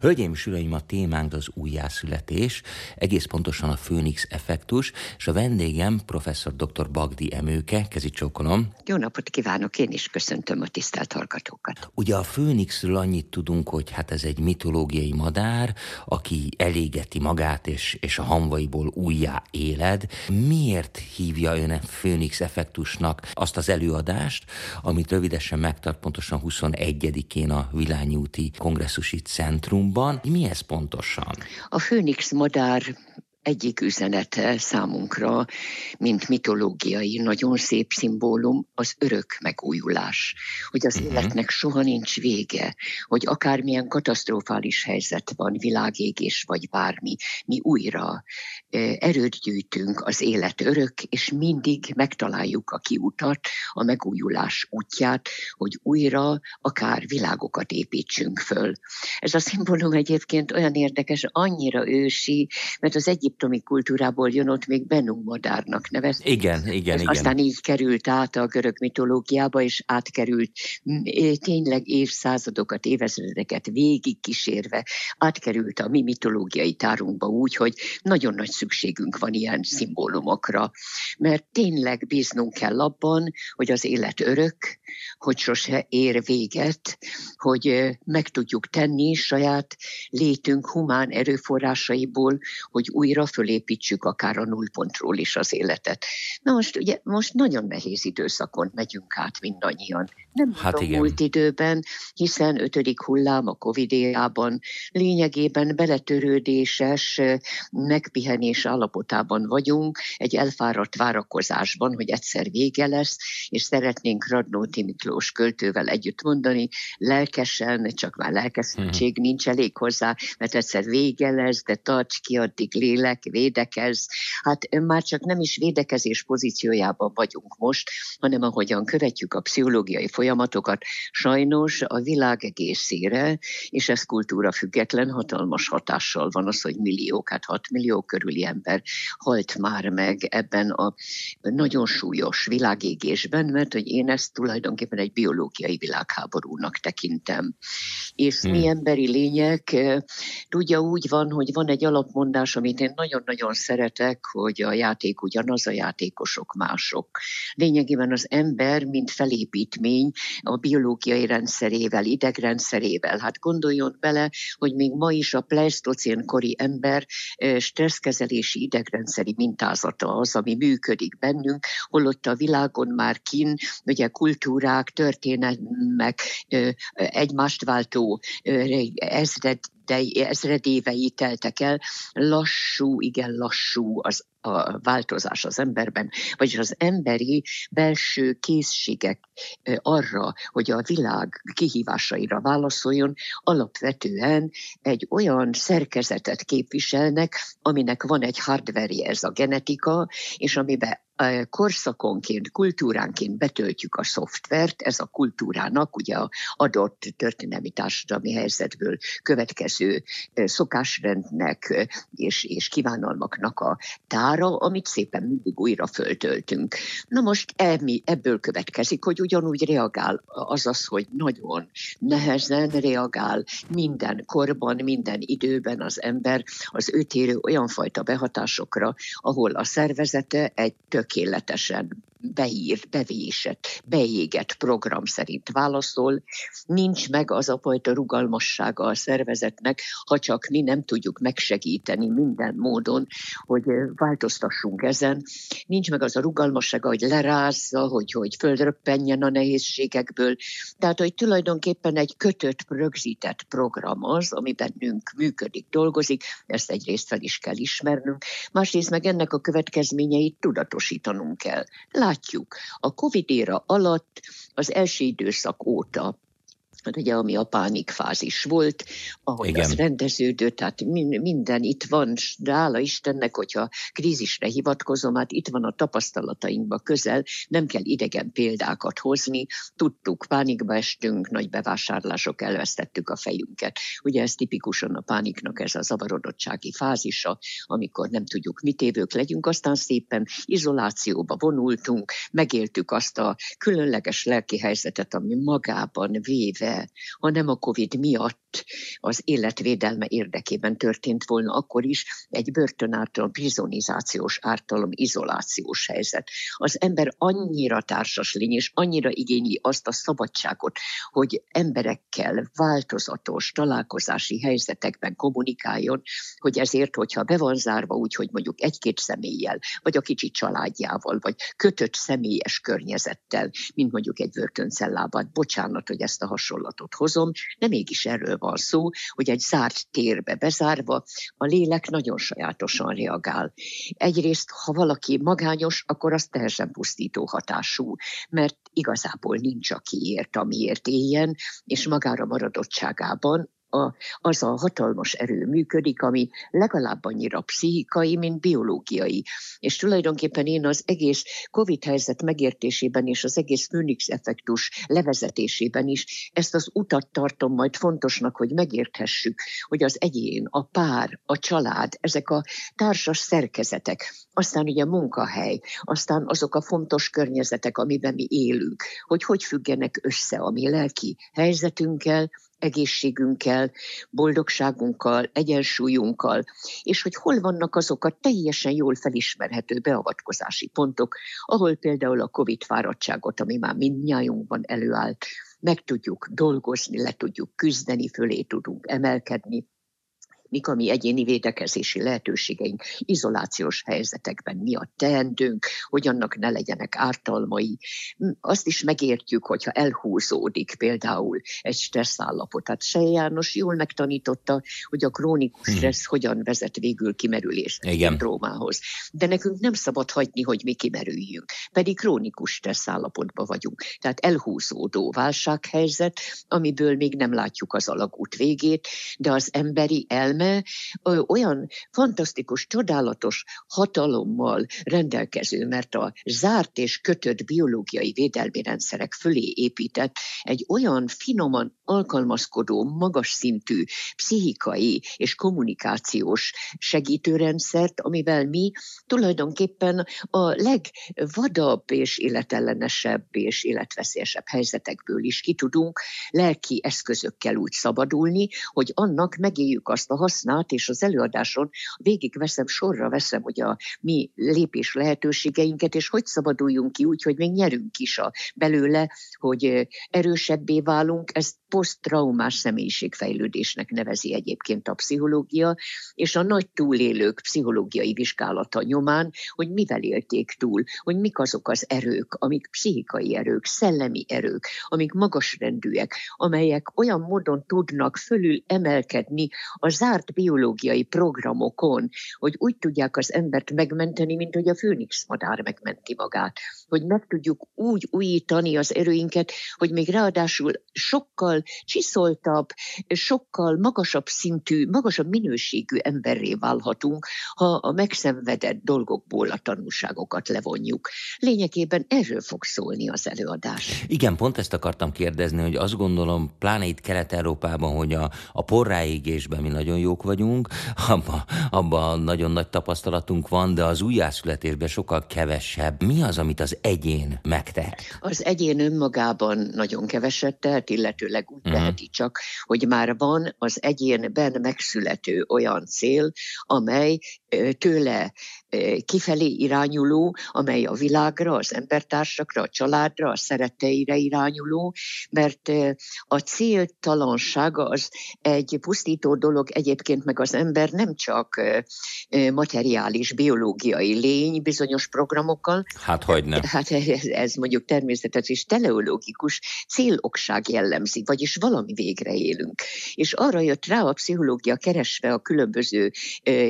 Hölgyeim és uraim, a témánk az újjászületés, egész pontosan a Főnix effektus, és a vendégem professzor dr. Bagdi Emőke, kezi csókolom. Jó napot kívánok, én is köszöntöm a tisztelt hallgatókat. Ugye a Főnixről annyit tudunk, hogy hát ez egy mitológiai madár, aki elégeti magát, és, és a hamvaiból újjá éled. Miért hívja ön a Főnix effektusnak azt az előadást, amit rövidesen megtart pontosan 21-én a Vilányi úti kongresszusi centrum, Múzeumban. Mi ez pontosan? A Főnix madár egyik üzenete számunkra, mint mitológiai, nagyon szép szimbólum, az örök megújulás. Hogy az uh-huh. életnek soha nincs vége, hogy akármilyen katasztrofális helyzet van, világégés vagy bármi, mi újra erőt gyűjtünk az élet örök, és mindig megtaláljuk a kiutat, a megújulás útját, hogy újra akár világokat építsünk föl. Ez a szimbólum egyébként olyan érdekes, annyira ősi, mert az egyiptomi kultúrából jön ott még Benum madárnak nevezték. Igen, igen, Ez igen. Aztán így került át a görög mitológiába, és átkerült tényleg évszázadokat, évezredeket végig kísérve, átkerült a mi mitológiai tárunkba úgy, hogy nagyon nagy szükségünk van ilyen szimbólumokra, mert tényleg bíznunk kell abban, hogy az élet örök, hogy sose ér véget, hogy meg tudjuk tenni saját létünk humán erőforrásaiból, hogy újra fölépítsük akár a nullpontról is az életet. Na most ugye most nagyon nehéz időszakon megyünk át mindannyian. Nem hát a múlt időben, hiszen ötödik hullám a covid lényegében beletörődéses megpihenés állapotában vagyunk, egy elfáradt várakozásban, hogy egyszer vége lesz, és szeretnénk Radnóti Miklós költővel együtt mondani, lelkesen, csak már lelkeszentség uh-huh. nincs elég hozzá, mert egyszer vége lesz, de tarts ki addig lélek, védekez. Hát már csak nem is védekezés pozíciójában vagyunk most, hanem ahogyan követjük a pszichológiai folyamatokat, sajnos a világ egészére, és ez kultúra független, hatalmas hatással van az, hogy milliók, hát 6 millió körüli ember halt már meg ebben a nagyon súlyos világégésben, mert hogy én ezt tulajdonképpen egy biológiai világháborúnak tekintem. És hmm. mi emberi lények, tudja úgy van, hogy van egy alapmondás, amit én nagyon-nagyon szeretek, hogy a játék ugyanaz, a játékosok mások. Lényegében az ember, mint felépítmény a biológiai rendszerével, idegrendszerével. Hát gondoljon bele, hogy még ma is a pleistocén kori ember stresszkezelési idegrendszeri mintázata az, ami működik bennünk, holott a világon már kin, ugye kultúrák, történelmek, egymást váltó ezred de ezredévei teltek el, lassú, igen lassú az a változás az emberben, vagyis az emberi belső készségek arra, hogy a világ kihívásaira válaszoljon, alapvetően egy olyan szerkezetet képviselnek, aminek van egy hardware ez a genetika, és amiben korszakonként, kultúránként betöltjük a szoftvert, ez a kultúrának ugye a adott történelmi társadalmi helyzetből következő szokásrendnek és, és kívánalmaknak a tára, amit szépen mindig újra föltöltünk. Na most emi, ebből következik, hogy ugyanúgy reagál, azaz, hogy nagyon nehezen reagál minden korban, minden időben az ember az őt érő olyan fajta behatásokra, ahol a szervezete egy tök tökéletesen beírt, bevésett, beégett program szerint válaszol, nincs meg az a fajta rugalmassága a szervezetnek, ha csak mi nem tudjuk megsegíteni minden módon, hogy változtassunk ezen. Nincs meg az a rugalmassága, hogy lerázza, hogy, hogy földröppenjen a nehézségekből. Tehát, hogy tulajdonképpen egy kötött, rögzített program az, ami bennünk működik, dolgozik, ezt egyrészt fel is kell ismernünk, másrészt meg ennek a következményeit tudatosítanunk kell látjuk, a Covid éra alatt az első időszak óta ugye ami a pánikfázis volt, ahogy Igen. az rendeződött, tehát minden itt van, de hála Istennek, hogyha krízisre hivatkozom, hát itt van a tapasztalatainkba közel, nem kell idegen példákat hozni, tudtuk, pánikba estünk, nagy bevásárlások, elvesztettük a fejünket. Ugye ez tipikusan a pániknak ez a zavarodottsági fázisa, amikor nem tudjuk, mit évők legyünk, aztán szépen izolációba vonultunk, megéltük azt a különleges lelki helyzetet, ami magában véve de ha nem a Covid miatt az életvédelme érdekében történt volna, akkor is egy börtönártalom, prizonizációs ártalom, izolációs helyzet. Az ember annyira társas lény, és annyira igényi azt a szabadságot, hogy emberekkel változatos találkozási helyzetekben kommunikáljon, hogy ezért, hogyha be van zárva úgy, hogy mondjuk egy-két személlyel, vagy a kicsi családjával, vagy kötött személyes környezettel, mint mondjuk egy börtöncellában, bocsánat, hogy ezt a hasonlatot hozom, de mégis erről van szó, hogy egy zárt térbe bezárva a lélek nagyon sajátosan reagál. Egyrészt, ha valaki magányos, akkor az teljesen pusztító hatású, mert igazából nincs, aki ért, amiért éljen, és magára maradottságában a, az a hatalmas erő működik, ami legalább annyira pszichikai, mint biológiai. És tulajdonképpen én az egész COVID helyzet megértésében és az egész Phoenix effektus levezetésében is ezt az utat tartom majd fontosnak, hogy megérthessük, hogy az egyén, a pár, a család, ezek a társas szerkezetek, aztán ugye munkahely, aztán azok a fontos környezetek, amiben mi élünk, hogy hogy függenek össze a mi lelki helyzetünkkel, egészségünkkel, boldogságunkkal, egyensúlyunkkal, és hogy hol vannak azok a teljesen jól felismerhető beavatkozási pontok, ahol például a COVID fáradtságot, ami már mindnyájunkban előállt, meg tudjuk dolgozni, le tudjuk küzdeni, fölé tudunk emelkedni, mik a mi egyéni védekezési lehetőségeink, izolációs helyzetekben mi a teendőnk, hogy annak ne legyenek ártalmai. Azt is megértjük, hogyha elhúzódik például egy stresszállapot. Tehát Se János jól megtanította, hogy a krónikus hmm. stressz hmm. hogyan vezet végül kimerülés szindrómához. De nekünk nem szabad hagyni, hogy mi kimerüljünk. Pedig krónikus stresszállapotban vagyunk. Tehát elhúzódó válsághelyzet, amiből még nem látjuk az alagút végét, de az emberi elme elme olyan fantasztikus, csodálatos hatalommal rendelkező, mert a zárt és kötött biológiai védelmi rendszerek fölé épített egy olyan finoman alkalmazkodó, magas szintű pszichikai és kommunikációs segítőrendszert, amivel mi tulajdonképpen a legvadabb és életellenesebb és életveszélyesebb helyzetekből is ki tudunk lelki eszközökkel úgy szabadulni, hogy annak megéljük azt a használt, és az előadáson végig veszem, sorra veszem, hogy a mi lépés lehetőségeinket, és hogy szabaduljunk ki úgy, hogy még nyerünk is a belőle, hogy erősebbé válunk. Ezt posztraumás személyiségfejlődésnek nevezi egyébként a pszichológia, és a nagy túlélők pszichológiai vizsgálata nyomán, hogy mivel élték túl, hogy mik azok az erők, amik pszichikai erők, szellemi erők, amik magasrendűek, amelyek olyan módon tudnak fölül emelkedni a zárt biológiai programokon, hogy úgy tudják az embert megmenteni, mint hogy a főnix madár megmenti magát. Hogy meg tudjuk úgy újítani az erőinket, hogy még ráadásul sokkal csiszoltabb, sokkal magasabb szintű, magasabb minőségű emberré válhatunk, ha a megszenvedett dolgokból a tanulságokat levonjuk. Lényegében erről fog szólni az előadás. Igen, pont ezt akartam kérdezni, hogy azt gondolom, pláne itt Kelet-Európában, hogy a, a porráégésben mi nagyon jók vagyunk, abban abba nagyon nagy tapasztalatunk van, de az újjászületésben sokkal kevesebb. Mi az, amit az egyén megtehet? Az egyén önmagában nagyon keveset tehet, illetőleg úgy uh-huh. teheti csak, hogy már van az egyénben megszülető olyan cél, amely tőle kifelé irányuló, amely a világra, az embertársakra, a családra, a szeretteire irányuló, mert a céltalansága az egy pusztító dolog, egyébként meg az ember nem csak materiális, biológiai lény bizonyos programokkal. Hát hogy nem. Hát ez, ez mondjuk természetes és teleológikus célokság jellemzi, vagyis valami végre élünk. És arra jött rá a pszichológia keresve a különböző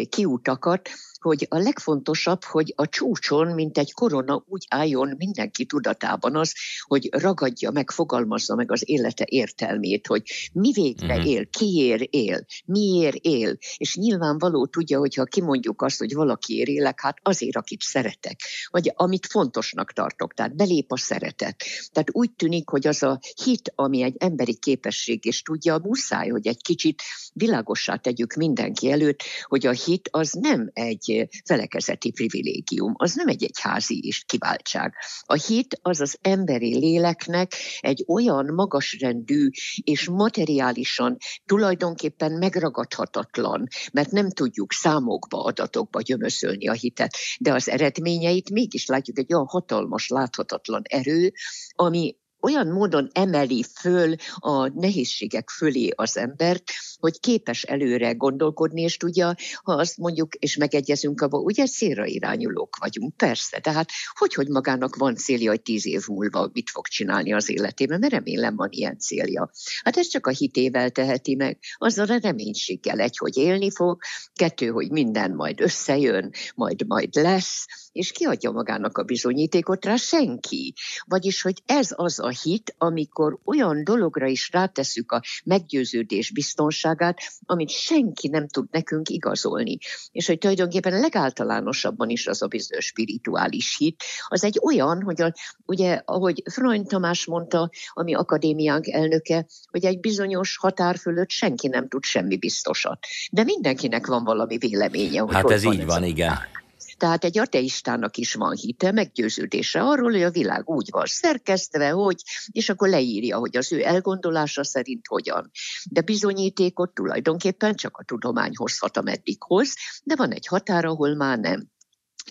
kiutakat, hogy a legfontosabb, hogy a csúcson, mint egy korona úgy álljon mindenki tudatában az, hogy ragadja meg, fogalmazza meg az élete értelmét, hogy mi végre uh-huh. él, kiért él, miért él, és nyilvánvaló tudja, hogyha kimondjuk azt, hogy valakiért élek, hát azért, akit szeretek, vagy amit fontosnak tartok, tehát belép a szeretet. Tehát úgy tűnik, hogy az a hit, ami egy emberi képesség, és tudja, muszáj, hogy egy kicsit világossá tegyük mindenki előtt, hogy a hit az nem egy egy felekezeti privilégium, az nem egy egyházi is kiváltság. A hit az az emberi léleknek egy olyan magasrendű és materiálisan tulajdonképpen megragadhatatlan, mert nem tudjuk számokba, adatokba gyömöszölni a hitet, de az eredményeit mégis látjuk egy olyan hatalmas, láthatatlan erő, ami olyan módon emeli föl a nehézségek fölé az embert, hogy képes előre gondolkodni, és tudja, ha azt mondjuk, és megegyezünk abban, ugye célra irányulók vagyunk, persze, tehát hogy, hogy magának van célja, hogy tíz év múlva mit fog csinálni az életében, mert remélem van ilyen célja. Hát ez csak a hitével teheti meg, azzal a reménységgel egy, hogy élni fog, kettő, hogy minden majd összejön, majd majd lesz, és kiadja magának a bizonyítékot rá senki. Vagyis, hogy ez az a hit, amikor olyan dologra is ráteszük a meggyőződés biztonságát, amit senki nem tud nekünk igazolni. És hogy tulajdonképpen legáltalánosabban is az a bizonyos spirituális hit, az egy olyan, hogy a, ugye, ahogy Freund Tamás mondta, ami akadémiánk elnöke, hogy egy bizonyos határ fölött senki nem tud semmi biztosat. De mindenkinek van valami véleménye. Hogy hát ez így van, igen. Tehát egy ateistának is van hite, meggyőződése arról, hogy a világ úgy van szerkesztve, hogy, és akkor leírja, hogy az ő elgondolása szerint hogyan. De bizonyítékot tulajdonképpen csak a tudomány hozhat, ameddig hoz, de van egy határ, ahol már nem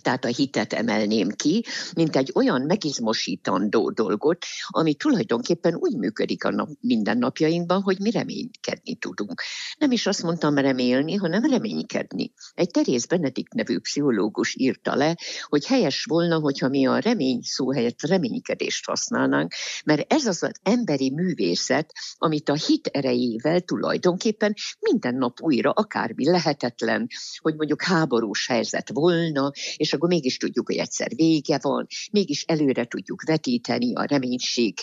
tehát a hitet emelném ki, mint egy olyan megizmosítandó dolgot, ami tulajdonképpen úgy működik a nap, mindennapjainkban, hogy mi reménykedni tudunk. Nem is azt mondtam remélni, hanem reménykedni. Egy Terész Benedikt nevű pszichológus írta le, hogy helyes volna, hogyha mi a remény szó helyett reménykedést használnánk, mert ez az az emberi művészet, amit a hit erejével tulajdonképpen minden nap újra akármi lehetetlen, hogy mondjuk háborús helyzet volna, és akkor mégis tudjuk, hogy egyszer vége van, mégis előre tudjuk vetíteni a reménység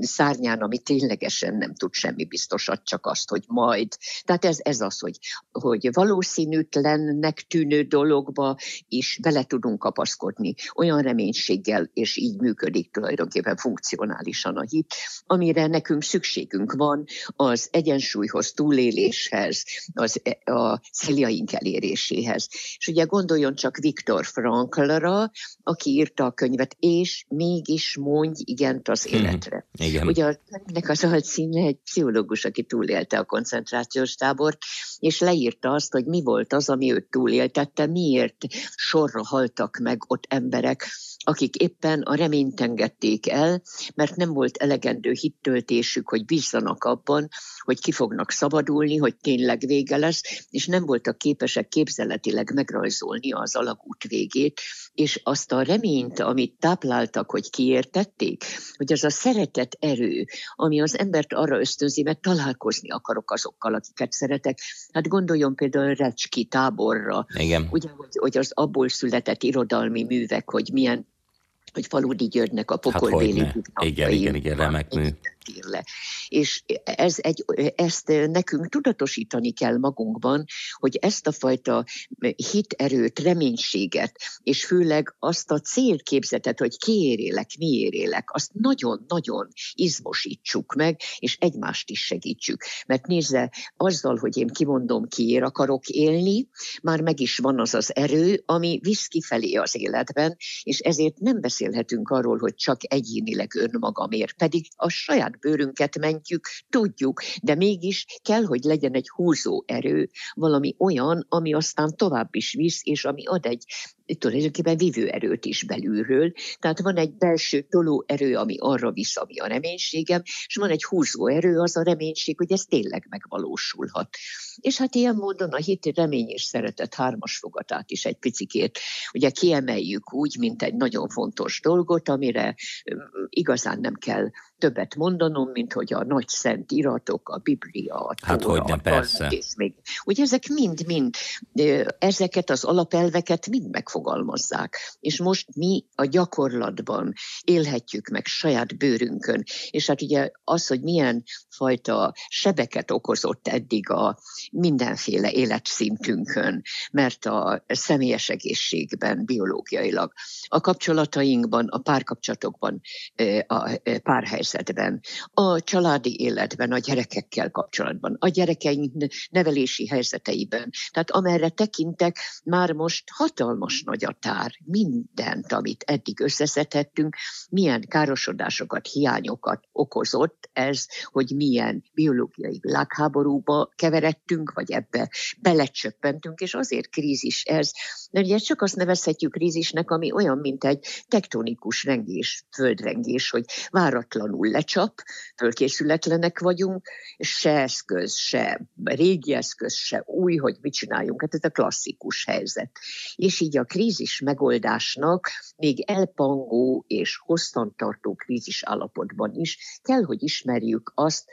szárnyán, ami ténylegesen nem tud semmi biztosat, csak azt, hogy majd. Tehát ez, ez az, hogy, hogy valószínűtlennek tűnő dologba is bele tudunk kapaszkodni olyan reménységgel, és így működik tulajdonképpen funkcionálisan a hit, amire nekünk szükségünk van az egyensúlyhoz, túléléshez, az, e, a céljaink eléréséhez. És ugye gondoljon csak Viktor Viktor Franklra, aki írta a könyvet, és mégis mondj igent az mhm. életre. Hmm. Igen. Ugye a könyvnek az alcíme egy pszichológus, aki túlélte a koncentrációs tábort, és leírta azt, hogy mi volt az, ami őt túléltette, miért sorra haltak meg ott emberek, akik éppen a reményt engedték el, mert nem volt elegendő hittöltésük, hogy bízzanak abban, hogy ki fognak szabadulni, hogy tényleg vége lesz, és nem voltak képesek képzeletileg megrajzolni az alagút végét, és azt a reményt, amit tápláltak, hogy kiértették, hogy az a szeretet erő, ami az embert arra ösztönzi, mert találkozni akarok azokkal, akiket szeretek. Hát gondoljon például Recski táborra, Igen. ugye, hogy, hogy az abból született irodalmi művek, hogy milyen hogy Faludi Györgynek a pokolbéli hát Igen, igen, igen, remek mű ír le. És ez egy, ezt nekünk tudatosítani kell magunkban, hogy ezt a fajta hiterőt, reménységet, és főleg azt a célképzetet, hogy kiérélek, miérélek, azt nagyon-nagyon izmosítsuk meg, és egymást is segítsük. Mert nézze, azzal, hogy én kimondom, kiér akarok élni, már meg is van az az erő, ami visz kifelé az életben, és ezért nem beszélhetünk arról, hogy csak egyénileg önmagamért, pedig a saját bőrünket mentjük, tudjuk, de mégis kell, hogy legyen egy húzó erő, valami olyan, ami aztán tovább is visz, és ami ad egy tulajdonképpen vívő erőt is belülről. Tehát van egy belső toló erő, ami arra visz, ami a reménységem, és van egy húzó erő, az a reménység, hogy ez tényleg megvalósulhat. És hát ilyen módon a hit, remény és szeretet hármas fogatát is egy picikét ugye kiemeljük úgy, mint egy nagyon fontos dolgot, amire igazán nem kell többet mondanom, mint hogy a nagy szent iratok, a Biblia, a Hát hogy nem, persze. És még, ugye ezek mind-mind, ezeket az alapelveket mind megfogalmazzák. És most mi a gyakorlatban élhetjük meg saját bőrünkön. És hát ugye az, hogy milyen fajta sebeket okozott eddig a mindenféle életszintünkön, mert a személyes egészségben, biológiailag, a kapcsolatainkban, a párkapcsolatokban, a párhelyzetben, a családi életben, a gyerekekkel kapcsolatban, a gyerekeink nevelési helyzeteiben. Tehát amerre tekintek, már most hatalmas nagy a tár, mindent, amit eddig összeszedhettünk, milyen károsodásokat, hiányokat okozott ez, hogy milyen biológiai világháborúba keveredtünk, vagy ebbe belecsöppentünk, és azért krízis ez, mert ugye csak azt nevezhetjük krízisnek, ami olyan, mint egy tektonikus rengés, földrengés, hogy váratlanul lecsap, fölkészületlenek vagyunk, se eszköz, se régi eszköz, se új, hogy mit csináljunk. Hát ez a klasszikus helyzet. És így a krízis megoldásnak még elpangó és hosszantartó krízis állapotban is kell, hogy ismerjük azt,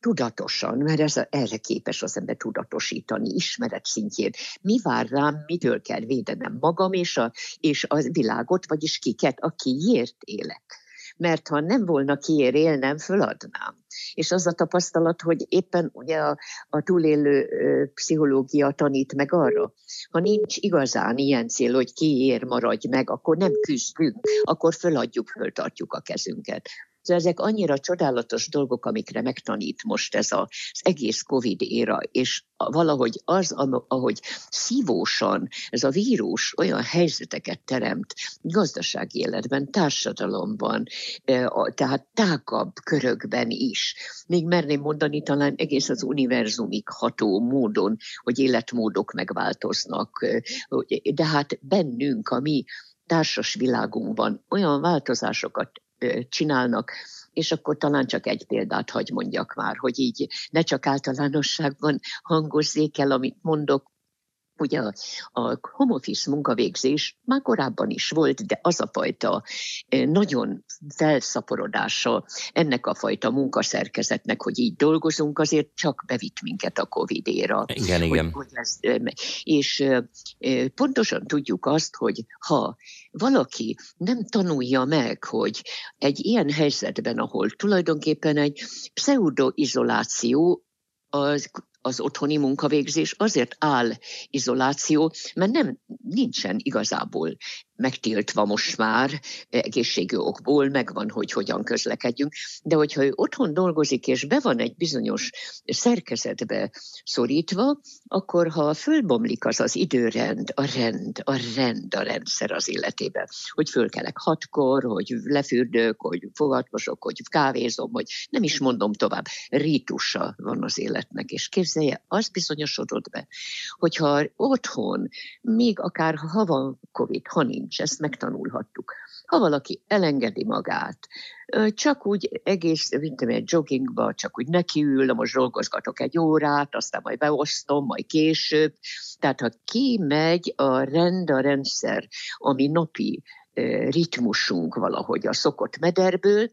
tudatosan, mert ez erre képes az ember tudatosítani, ismeret szintjén. Mi vár rám, mitől kell védenem magam és a, és a világot, vagyis kiket, akiért élek. Mert ha nem volna kiért élnem, föladnám. És az a tapasztalat, hogy éppen ugye a, a túlélő pszichológia tanít meg arra, ha nincs igazán ilyen cél, hogy kiér maradj meg, akkor nem küzdünk, akkor föladjuk, föltartjuk a kezünket. Szóval ezek annyira csodálatos dolgok, amikre megtanít most ez az egész Covid éra, és valahogy az, ahogy szívósan ez a vírus olyan helyzeteket teremt gazdasági életben, társadalomban, tehát tágabb körökben is. Még merném mondani talán egész az univerzumig ható módon, hogy életmódok megváltoznak, de hát bennünk, a mi társas világunkban olyan változásokat csinálnak, és akkor talán csak egy példát hagy mondjak már, hogy így ne csak általánosságban hangozzék el, amit mondok, Ugye a, a home office munkavégzés már korábban is volt, de az a fajta nagyon felszaporodása ennek a fajta munkaszerkezetnek, hogy így dolgozunk, azért csak bevitt minket a Covid-éra. Igen, hogy, igen. Hogy ez, és pontosan tudjuk azt, hogy ha valaki nem tanulja meg, hogy egy ilyen helyzetben, ahol tulajdonképpen egy pseudoizoláció az az otthoni munkavégzés azért áll izoláció, mert nem nincsen igazából megtiltva most már egészségű okból, megvan, hogy hogyan közlekedjünk, de hogyha ő otthon dolgozik, és be van egy bizonyos szerkezetbe szorítva, akkor ha fölbomlik az az időrend, a rend, a rend, a rendszer az életében, hogy fölkelek hatkor, hogy lefürdök, hogy fogatmosok, hogy kávézom, hogy nem is mondom tovább, rítusa van az életnek, és képzelje, az bizonyosodott be, hogyha otthon, még akár ha van Covid, ha nincs, ezt megtanulhattuk. Ha valaki elengedi magát, csak úgy egész, mint egy joggingba, csak úgy nekiül, most dolgozgatok egy órát, aztán majd beosztom, majd később. Tehát ha kimegy a rend, a rendszer, ami napi ritmusunk valahogy a szokott mederből,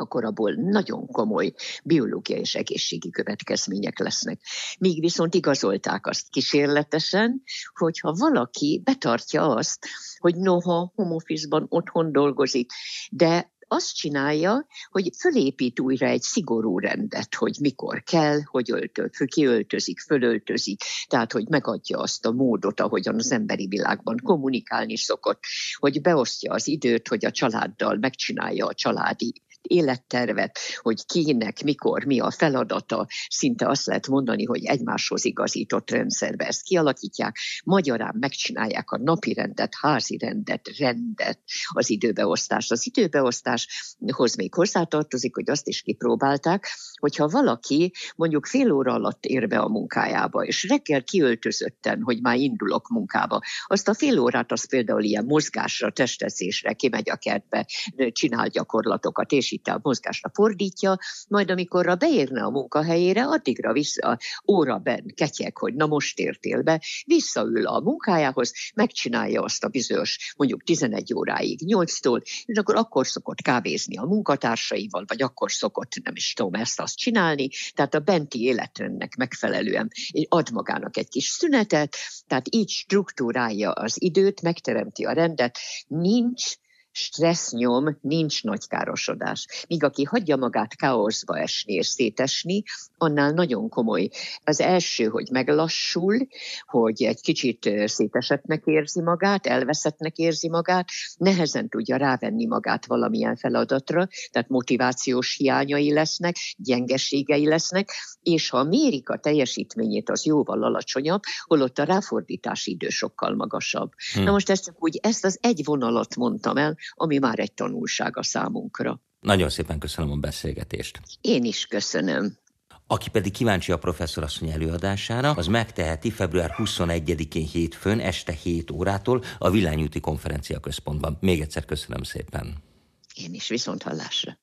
akkor abból nagyon komoly biológiai és egészségi következmények lesznek. Míg viszont igazolták azt kísérletesen, hogyha valaki betartja azt, hogy noha homofizban otthon dolgozik, de azt csinálja, hogy fölépít újra egy szigorú rendet, hogy mikor kell, hogy öltöl, kiöltözik, fölöltözik, tehát hogy megadja azt a módot, ahogyan az emberi világban kommunikálni szokott, hogy beosztja az időt, hogy a családdal megcsinálja a családi élettervet, hogy kinek, mikor, mi a feladata, szinte azt lehet mondani, hogy egymáshoz igazított rendszerbe ezt kialakítják, magyarán megcsinálják a napi rendet, házi rendet, rendet, az időbeosztást. Az időbeosztáshoz még hozzátartozik, hogy azt is kipróbálták, hogyha valaki mondjuk fél óra alatt ér be a munkájába, és reggel kiöltözötten, hogy már indulok munkába, azt a fél órát az például ilyen mozgásra, testezésre, kimegy a kertbe, csinál gyakorlatokat, és itt a mozgásra fordítja, majd amikor beérne a munkahelyére, addigra vissza óraben ketyek, hogy na most értél be, visszaül a munkájához, megcsinálja azt a bizonyos, mondjuk 11 óráig, 8-tól, és akkor akkor szokott kávézni a munkatársaival, vagy akkor szokott, nem is tudom, ezt azt csinálni, tehát a benti életrendnek megfelelően ad magának egy kis szünetet, tehát így struktúrálja az időt, megteremti a rendet, nincs stressznyom, nincs nagy károsodás. Míg aki hagyja magát káoszba esni és szétesni, annál nagyon komoly. Az első, hogy meglassul, hogy egy kicsit szétesetnek érzi magát, elveszettnek érzi magát, nehezen tudja rávenni magát valamilyen feladatra, tehát motivációs hiányai lesznek, gyengeségei lesznek, és ha mérik a teljesítményét, az jóval alacsonyabb, holott a ráfordítási idő sokkal magasabb. Hmm. Na most ezt csak úgy, ezt az egy vonalat mondtam el, ami már egy tanulság a számunkra. Nagyon szépen köszönöm a beszélgetést. Én is köszönöm. Aki pedig kíváncsi a professzorasszony előadására, az megteheti február 21-én hétfőn este 7 órától a Villányúti Konferencia Központban. Még egyszer köszönöm szépen. Én is viszont hallásra.